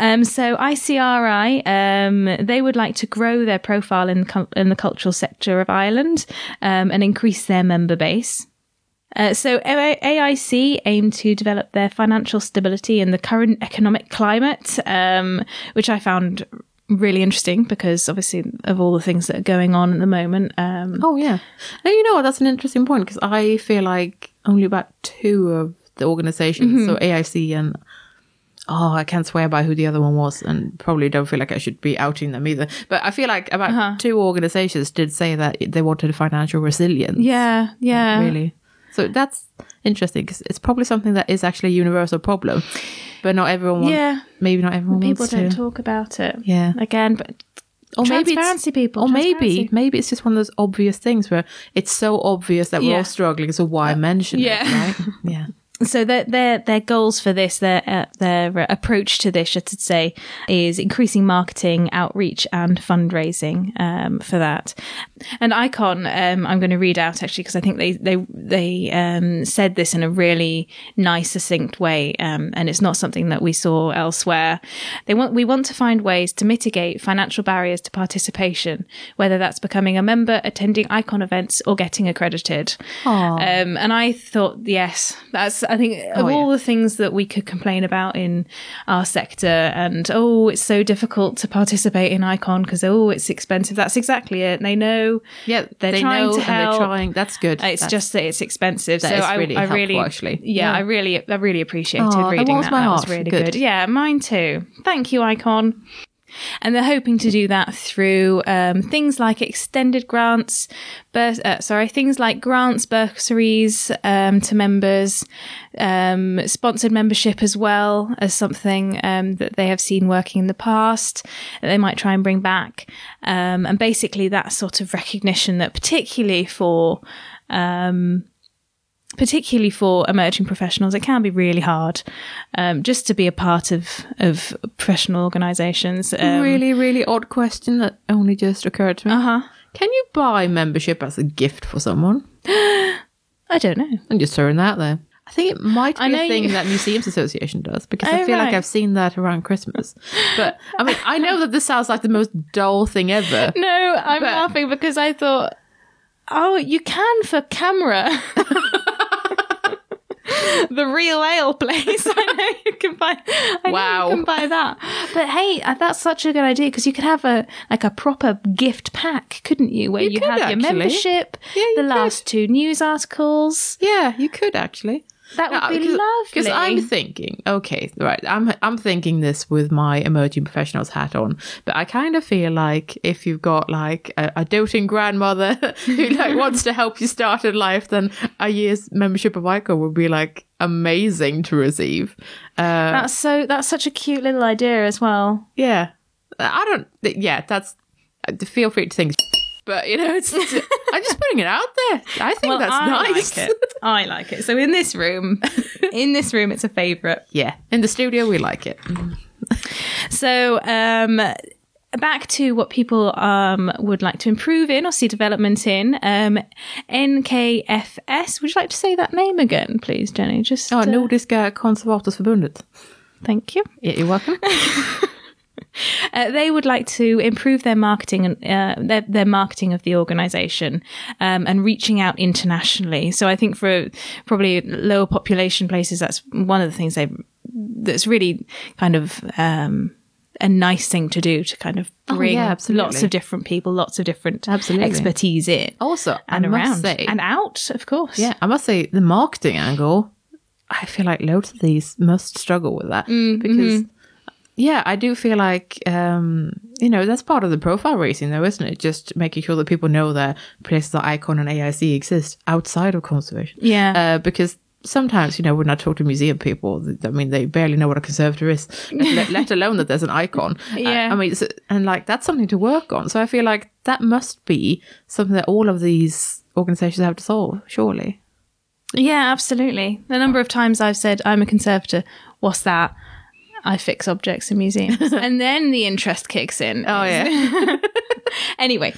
Um, so ICRI, um, they would like to grow their profile in, in the cultural sector of Ireland um, and increase their member base. Uh, so A- AIC aim to develop their financial stability in the current economic climate, um, which I found really interesting because obviously of all the things that are going on at the moment. Um, Oh yeah, and you know what? That's an interesting point because I feel like only about two of the organizations, so AIC and oh, I can't swear by who the other one was, and probably don't feel like I should be outing them either. But I feel like about two organizations did say that they wanted financial resilience. yeah, yeah, really. So that's interesting because it's probably something that is actually a universal problem, but not everyone. Wants, Yeah. maybe not everyone People don't to. talk about it. Yeah. Again, but Or maybe it's- people. Or maybe maybe it's just one of those obvious things where it's so obvious that we're Yeah. Uh, all struggling, so why mention yeah. it, right? [laughs] Yeah. So their their their goals for this, their uh, their approach to this, I should say, is increasing marketing, outreach, and fundraising um, for that. And Icon, um, I'm going to read out actually because I think they they they um, said this in a really nice, succinct way, um, and it's not something that we saw elsewhere. They want we want to find ways to mitigate financial barriers to participation, whether that's becoming a member, attending Icon events, or getting accredited. Um, and I thought, yes, that's I think of Oh, all the things that we could complain about in our sector, and oh, it's so difficult to participate in Icon because oh, it's expensive. That's exactly it. They know. Yeah, They're they trying know to and they're help. trying. That's good. It's That's- just that it's expensive. That so is I, really I helpful, really, actually. Yeah, Yeah. I really, I really appreciated that reading that. That was really Good. good. Yeah, mine too. Thank you, Icon. And they're hoping to do that through um, things like extended grants, burs- uh, sorry, things like grants, bursaries um, to members, um, sponsored membership as well as something um, that they have seen working in the past that they might try and bring back. Um, and basically, that sort of recognition that, particularly for um, particularly for emerging professionals, it can be really hard um, just to be a part of of professional organisations. Um, really, really odd question that only just occurred to me. Uh huh. Can you buy membership as a gift for someone? [gasps] I don't know. I'm just throwing that there. I think it might be a thing you- that Museums Association does because Oh, I feel like. I've seen that around Christmas. But I mean, I know that this sounds like the most dull thing ever. [laughs] No, I'm But- laughing because I thought, oh, you can for camera. [laughs] [laughs] the real ale place. [laughs] I know you can buy. I know Wow. you can buy that. But hey, uh, that's such a good idea because you could have a like a proper gift pack, couldn't you? Where You you, could, have your membership, Yeah, you the could. last two news articles. Yeah, you could actually. That would be lovely. Because I'm thinking, okay, right, I'm I'm thinking this with my emerging professionals hat on, but I kind of feel like if you've got like a, a doting grandmother [laughs] who like [laughs] wants to help you start in life, then a year's membership of Icon would be like amazing to receive. Uh, That's so. That's such a cute little idea as well. yeah, I don't. Yeah, that's. Feel free to think. But you know, it's. [laughs] I'm just putting it out there. I think Well, that's I nice. like it. I like it. So in this room, [laughs] in this room, it's a favourite. Yeah, in the studio we like it. So um, back to what people um, would like to improve in or see development in. Um, NKFS. Would you like to say that name again, please, Jenny? Just Ja, uh, Nordiska konservatorsförbundet. thank you. Yeah, you're welcome. [laughs] [laughs] Uh, they would like to improve their marketing and uh, their, their marketing of the organization um, and reaching out internationally. So I think for probably lower population places, that's one of the things they that's really kind of um, a nice thing to do to kind of Oh, bring yeah, lots of different people, lots of different Absolutely. expertise in Also, and I around say, and out, of course. yeah, I must say the marketing angle. I feel like loads of these must struggle with that because, yeah, I do feel like um, you know that's part of the profile raising, though, isn't it? Just making sure that people know that places like Icon and AIC exist outside of conservation. Yeah. uh, because. Sometimes, you know, when I talk to museum people, I mean, they barely know what a conservator is, [laughs] let, let alone that there's an icon. I- Yeah. I, mean, so, and like that's something to work on. So I feel like that must be something that all of these organizations have to solve, surely. Yeah, absolutely. The number of times I've said, I'm a conservator, what's that? I fix objects in museums. [laughs] and then the interest kicks in. Oh, yeah. [laughs] anyway,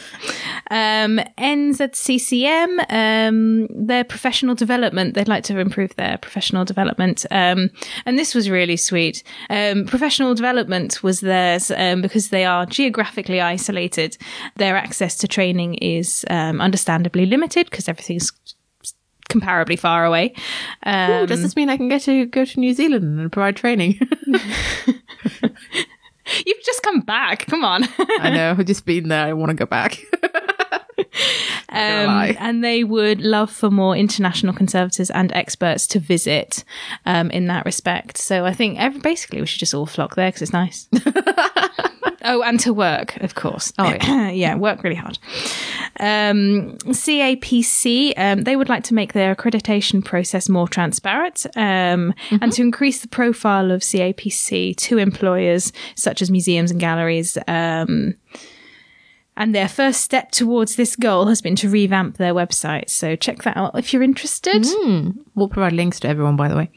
um, NZCCM, um, their professional development, they'd like to improve their professional development. Um, and this was really sweet. Um, professional development was theirs um, because they are geographically isolated. Their access to training is um, understandably limited because everything's comparably far away. Um, Ooh, does this mean I can get to go to New Zealand and provide training? [laughs] You've just come back. Come on. I know, I've just been there. I want to go back. [laughs] Um, and they would love for more international conservators and experts to visit um, in that respect. So I think every, basically we should just all flock there because it's nice. [laughs] oh, and to work, of course. Oh, yeah. [coughs] work really hard. Um, CAPC, um, they would like to make their accreditation process more transparent um, and to increase the profile of CAPC to employers such as museums and galleries. Um, and their first step towards this goal has been to revamp their website. So check that out if you're interested. we'll provide links to everyone, by the way.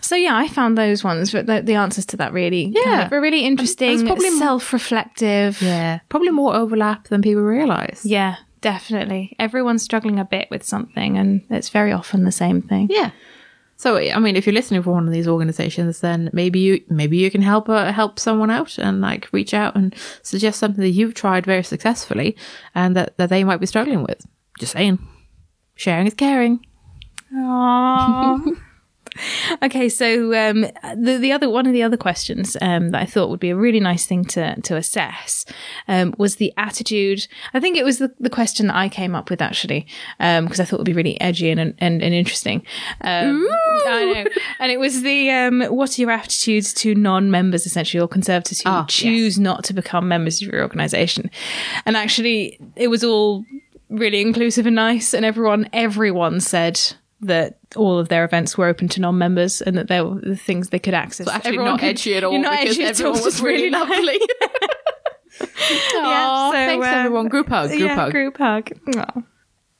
So yeah, I found those ones, but the, the answers to that really, Yeah. kind of are really interesting, probably self-reflective. Yeah. Probably more overlap than people realize. Yeah, definitely. Everyone's struggling a bit with something, and it's very often the same thing. Yeah. So, I mean, if you're listening for one of these organizations, then maybe you maybe you can help uh, help someone out and like reach out and suggest something that you've tried very successfully and that, that they might be struggling with. Just saying, sharing is caring. Aww. [laughs] Okay, so um, the the other one of the other questions um, that I thought would be a really nice thing to to assess um, was the attitude. I think it was the, the question that I came up with actually because I thought it would be really edgy and and, and interesting. Um, I know, and it was the um, what are your attitudes to non-members essentially or conservators who Ah, choose not to become members of your organisation? And actually, it was all really inclusive and nice, and everyone everyone said that all of their events were open to non-members and that there were the things they could access. So actually Everyone not could- edgy at all not because edgy at everyone was really lovely. [laughs] Aw, so, thanks um, everyone. Group hug, group yeah, hug. group hug. Aw.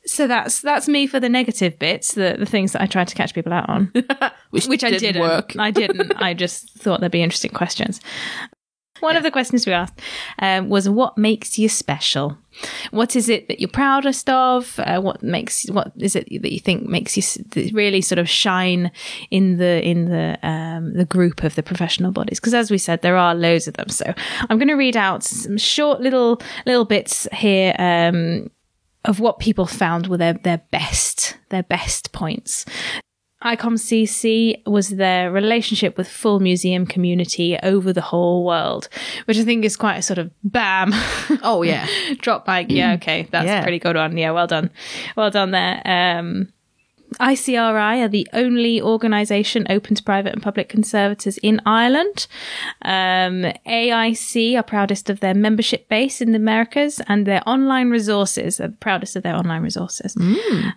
So that's that's me for the negative bits, the the things that I tried to catch people out on, [laughs] Which, which I didn't didn't. work. I didn't. I just thought there'd be interesting questions. One of the questions we asked um, was, "What makes you special? What is it that you're proudest of? Uh, what makes what is it that you think makes you really sort of shine in the in the um, the group of the professional bodies? Because as we said, there are loads of them. So I'm going to read out some short little little bits here. Um, of what people found were their, their best, their best points. ICOM CC was their relationship with full museum community over the whole world, which I think is quite a sort of bam. Oh yeah. [laughs] Drop like, yeah, [clears throat] okay, that's Yeah. pretty good one. Yeah, well done. Well done there. Um, ICRI are the only organisation open to private and public conservators in Ireland. Um, AIC are proudest of their membership base in the Americas and their online resources are the proudest of their online resources.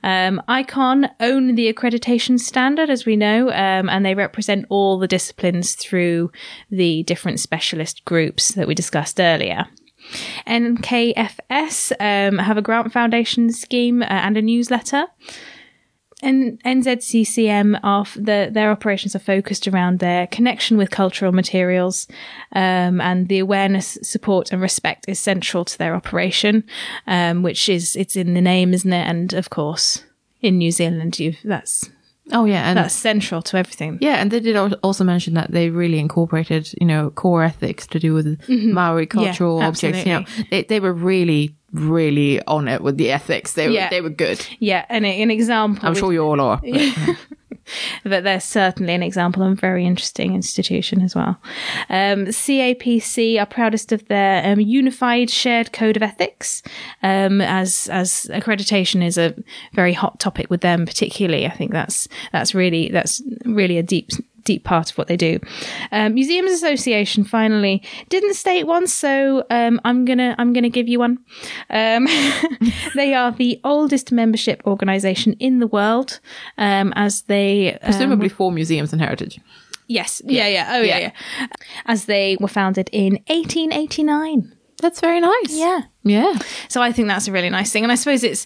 Um, ICON own the accreditation standard, as we know, um, and they represent all the disciplines through the different specialist groups that we discussed earlier. NKFS um, have a grant foundation scheme uh, and a newsletter. And NZCCM are f- the, their operations are focused around their connection with cultural materials, um, and the awareness, support, and respect is central to their operation, um, which is it's in the name, isn't it? And of course, in New Zealand, you've that's Oh yeah, and that's central to everything. yeah, and they did also mention that they really incorporated, you know, core ethics to do with Maori cultural objects. You know, they they were really, really on it with the ethics. They were Yeah. they were good. Yeah, and an example. I'm sure you all are. [laughs] but- but they're certainly an example of a very interesting institution as well. Um, CAPC are proudest of their um, unified shared code of ethics, um, as as accreditation is a very hot topic with them, particularly. I think that's that's really that's really a deep deep part of what they do. Um, Museums Association finally didn't state one, so um, I'm gonna I'm gonna give you one. Um, [laughs] they are the oldest membership organisation in the world, um, as they um, Presumably for museums and heritage. yes yeah yeah oh yeah. Yeah. yeah as they were founded in 1889. That's very nice. Yeah. Yeah. So I think that's a really nice thing, and I suppose it's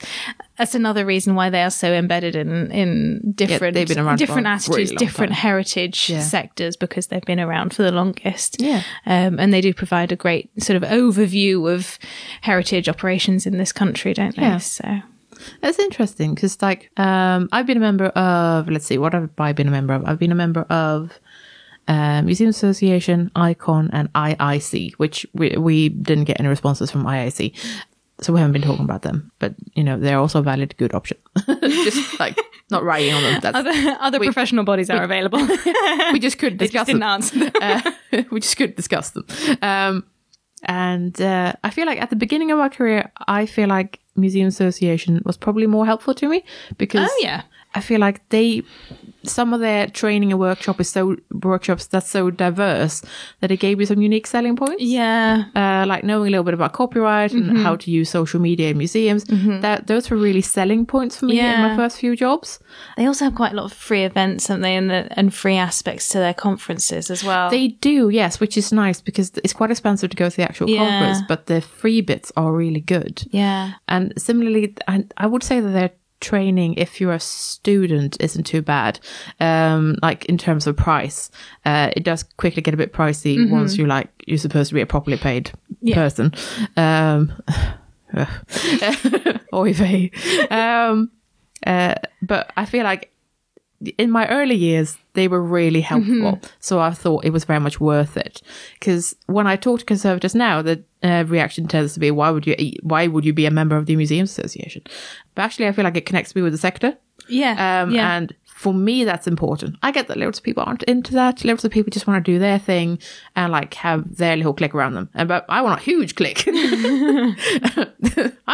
that's another reason why they are so embedded in in different around different attitudes, really different time. heritage Yeah. sectors because they've been around for the longest. Yeah. um, and they do provide a great sort of overview of heritage operations in this country, don't they? Yeah. So That's interesting because, like, um, I've been a member of. Let's see, what have I been a member of? I've been a member of uh, Museum Association, ICON, and IIC, which we we didn't get any responses from IIC, so we haven't been talking about them. But you know, they're also a valid, good option. [laughs] Just like not writing on them. That's, other other professional bodies are available. [laughs] we just couldn't [laughs] they discuss just them. uh, we just couldn't discuss them. Um, and uh, I feel like at the beginning of our career, I feel like Museum Association was probably more helpful to me because Oh, yeah. I feel like they some of their training and workshop is so workshops that's so diverse that it gave me some unique selling points. yeah, Uh, like knowing a little bit about copyright Mm-hmm. and how to use social media in museums. That those were really selling points for me in my first few jobs. they also have quite a lot of free events, don't they, and the, and free aspects to their conferences as well. They do, yes, which is nice because it's quite expensive to go to the actual Yeah. conference, but the free bits are really good. yeah, And similarly, I, I would say that their training, if you're a student, isn't too bad. Um, like in terms of price, uh, it does quickly get a bit pricey once you like you're supposed to be a properly paid Yeah. person. Um, [laughs] oy. Um, uh, but I feel like in my early years, they were really helpful. So I thought it was very much worth it. Because when I talk to conservators now, the uh, reaction tends to be, "Why would you? Why would you be a member of the Museums Association?" But actually, I feel like it connects me with the sector. yeah, Um, yeah. And for me, that's important. I get that loads of people aren't into that. Loads of people just want to do their thing and like have their little click around them. And but I want a huge click. [laughs] I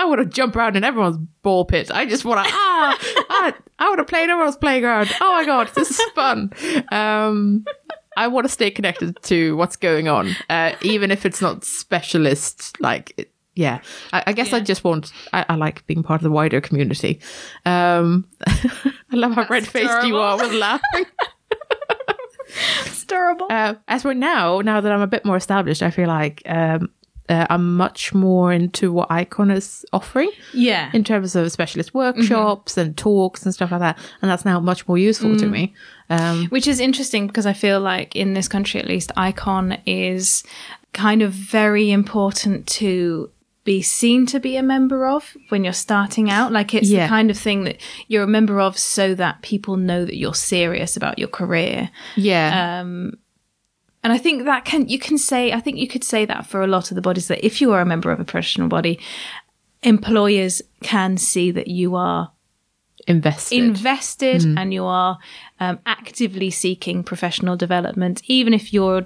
want to jump around in everyone's ball pit. I just want to ah, ah I want to play in everyone's playground. Oh my god, this is fun. Um, I want to stay connected to what's going on, uh, even if it's not specialist like yeah, I, I guess Yeah. I just want. I, I like being part of the wider community. Um, [laughs] I love how red faced you are with laughing. [laughs] It's adorable. Uh, as for now, now that I'm a bit more established, I feel like um, uh, I'm much more into what Icon is offering yeah. in terms of specialist workshops and talks and stuff like that, and that's now much more useful to me. Um, Which is interesting because I feel like in this country, at least, icon is kind of very important to be seen to be a member of when you're starting out. Like it's Yeah. the kind of thing that you're a member of so that people know that you're serious about your career. yeah, um, And I think that can, you can say, I think you could say that for a lot of the bodies that if you are a member of a professional body, employers can see that you are invested. invested mm. and you are um, actively seeking professional development, even if you're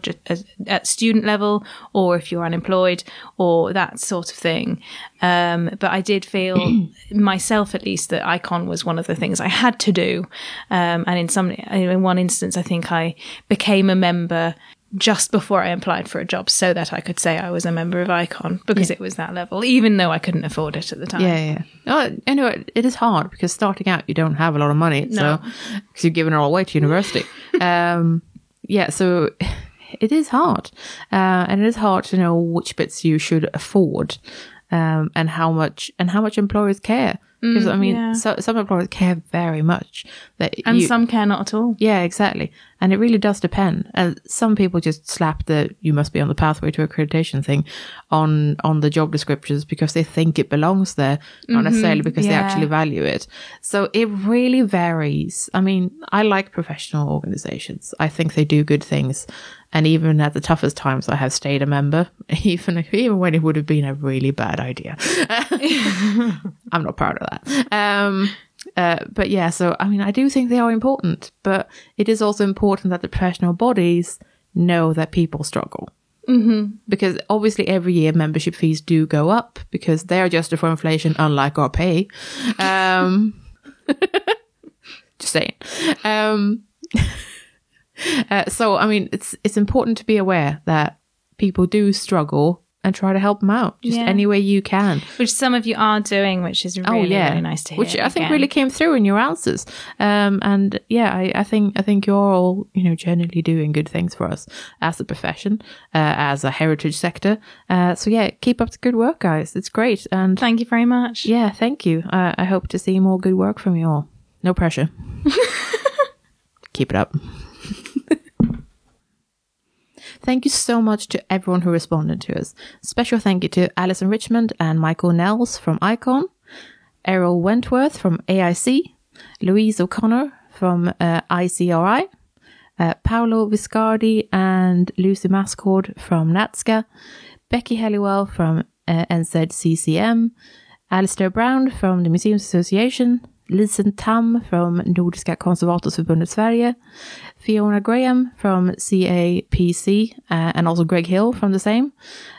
at- student level or if you're unemployed or that sort of thing. Um, but I did feel [clears throat] myself, at least, that Icon was one of the things I had to do. Um, and in some, in one instance, I think I became a member just before I applied for a job so that I could say I was a member of Icon because it was that level, even though I couldn't afford it at the time. Yeah, yeah. Oh, anyway, it is hard because starting out, you don't have a lot of money, so because you've given it all away to university. [laughs] um, yeah, so it is hard, uh, and it is hard to know which bits you should afford, um, and how much and how much employers care. Because I mean, yeah. so, some employers care very much that And you, some care not at all. yeah, exactly. And it really does depend. And some people just slap the you must be on the pathway to accreditation thing on on the job descriptions because they think it belongs there, not necessarily because they actually value it. So it really varies. I mean, I like professional organizations. I think they do good things. And even at the toughest times I have stayed a member, [laughs] even even when it would have been a really bad idea. [laughs] [laughs] I'm not proud of that. Um, uh, but yeah, so I mean, I do think they are important, but it is also important that the professional bodies know that people struggle. Mm-hmm. Because obviously, every year membership fees do go up because they are adjusted for inflation, unlike our pay. Um, [laughs] just saying. Um, [laughs] uh, so, I mean, it's it's important to be aware that people do struggle and try to help them out just Yeah. any way you can. Which some of you are doing, which is really, oh yeah, really nice to hear. Which I think again. really came through in your answers. Um, and yeah, I, I think I think you're all you know generally doing good things for us as a profession, uh, as a heritage sector. Uh, so yeah, keep up the good work, guys. It's great, and Thank you very much. yeah, thank you. Uh, I hope to see more good work from you all. No pressure. [laughs] keep it up. [laughs] Thank you so much to everyone who responded to us. Special thank you to Alison Richmond and Michael Nels from Icon, Eryl Wentworth from AIC, Louise O'Connor from uh, ICRI, uh, Paolo Viscardi and Lucy Mascord from NATSCA, Becky Halliwell from uh, NZCCM, Alistair Brown from the Museums Association, Lisen Tam from Nordiska Konservatorsförbundet Sverige, Fiona Graham from CAPC, uh, and also Greg Hill from the same,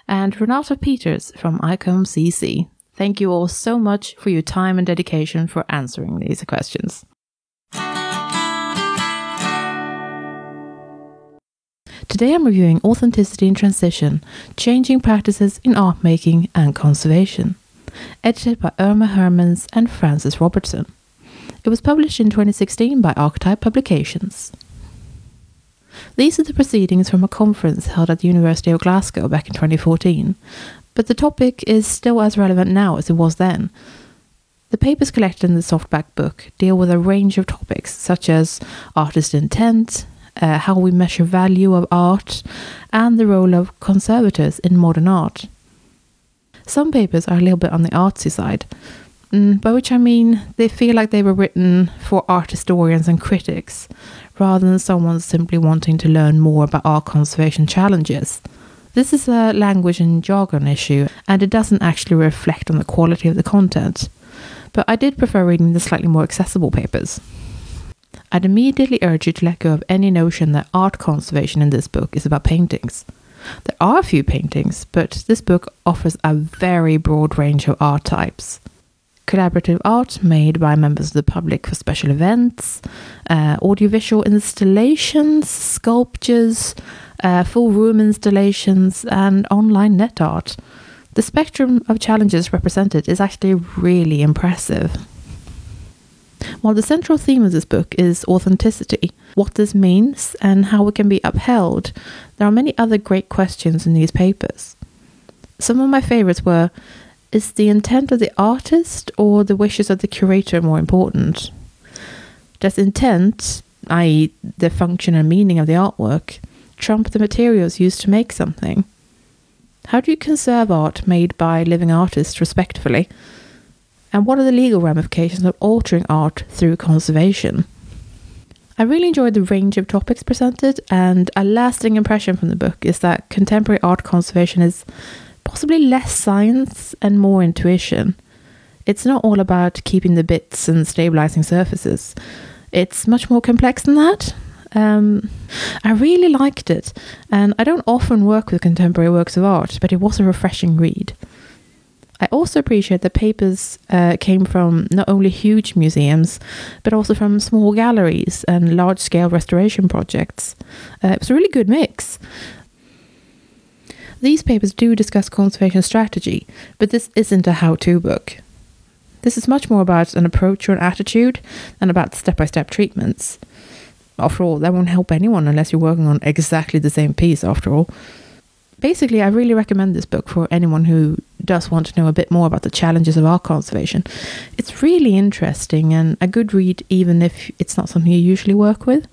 and Renata Peters from ICOM CC. Thank you all so much for your time and dedication for answering these questions. Today I'm reviewing Authenticity in Transition Changing Practices in Art Making and Conservation, edited by Erma Hermens and Frances Robertson. It was published in 2016 by Archetype Publications. These are the proceedings from a conference held at the University of Glasgow back in 2014, but the topic is still as relevant now as it was then. The papers collected in the softback book deal with a range of topics such as artist intent, uh, how we measure value of art, and the role of conservators in modern art. Some papers are a little bit on the artsy side, mm, by which I mean they feel like they were written for art historians and critics, rather than someone simply wanting to learn more about art conservation challenges. This is a language and jargon issue, and it doesn't actually reflect on the quality of the content. But I did prefer reading the slightly more accessible papers. I'd immediately urge you to let go of any notion that art conservation in this book is about paintings. There are a few paintings, but this book offers a very broad range of art types. Collaborative art made by members of the public for special events, uh, audiovisual installations, sculptures, uh, full room installations, and online net art. The spectrum of challenges represented is actually really impressive. While the central theme of this book is authenticity, what this means, and how it can be upheld, there are many other great questions in these papers. Some of my favorites were Is the intent of the artist or the wishes of the curator more important? Does intent, i.e., the function and meaning of the artwork, trump the materials used to make something? How do you conserve art made by living artists respectfully? And what are the legal ramifications of altering art through conservation? I really enjoyed the range of topics presented, and a lasting impression from the book is that contemporary art conservation is possibly less science and more intuition. It's not all about keeping the bits and stabilizing surfaces, it's much more complex than that. Um, I really liked it, and I don't often work with contemporary works of art, but it was a refreshing read. I also appreciate that papers uh, came from not only huge museums, but also from small galleries and large scale restoration projects. Uh, it was a really good mix. These papers do discuss conservation strategy, but this isn't a how to book. This is much more about an approach or an attitude than about step by step treatments. After all, that won't help anyone unless you're working on exactly the same piece, after all basically, I really recommend this book for anyone who does want to know a bit more about the challenges of art conservation. It's really interesting and a good read, even if it's not something you usually work with.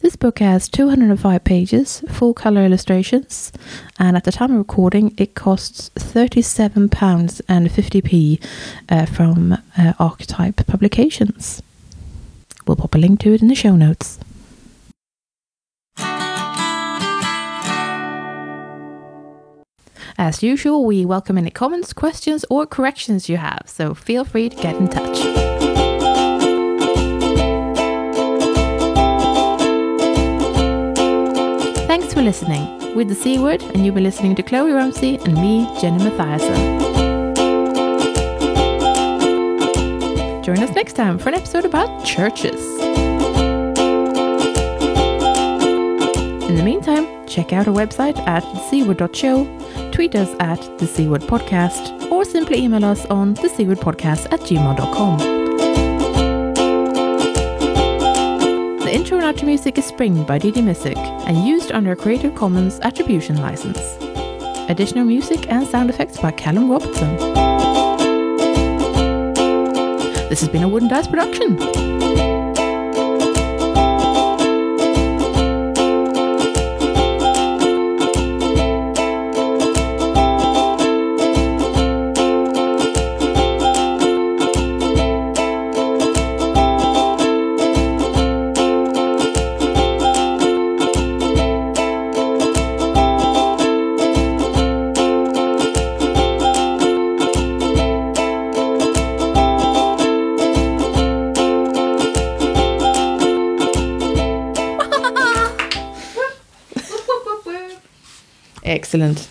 This book has 205 pages, full colour illustrations, and at the time of recording, it costs £37 and 50p uh, from uh, Archetype Publications. We'll pop a link to it in the show notes. As usual, we welcome any comments, questions, or corrections you have, so feel free to get in touch. Listening. With the C word, and you've been listening to Chloe Rumsey and me, Jenny Mathiasen. Join us next time for an episode about churches. In the meantime, check out our website at thecword.show tweet us at the Word Podcast, or simply email us on the C Podcast at gmail.com. The intro and outro music is Spring by Didi Missick and used under a Creative Commons Attribution License. Additional music and sound effects by Callum Robertson. This has been a Wooden Dice production. Excellent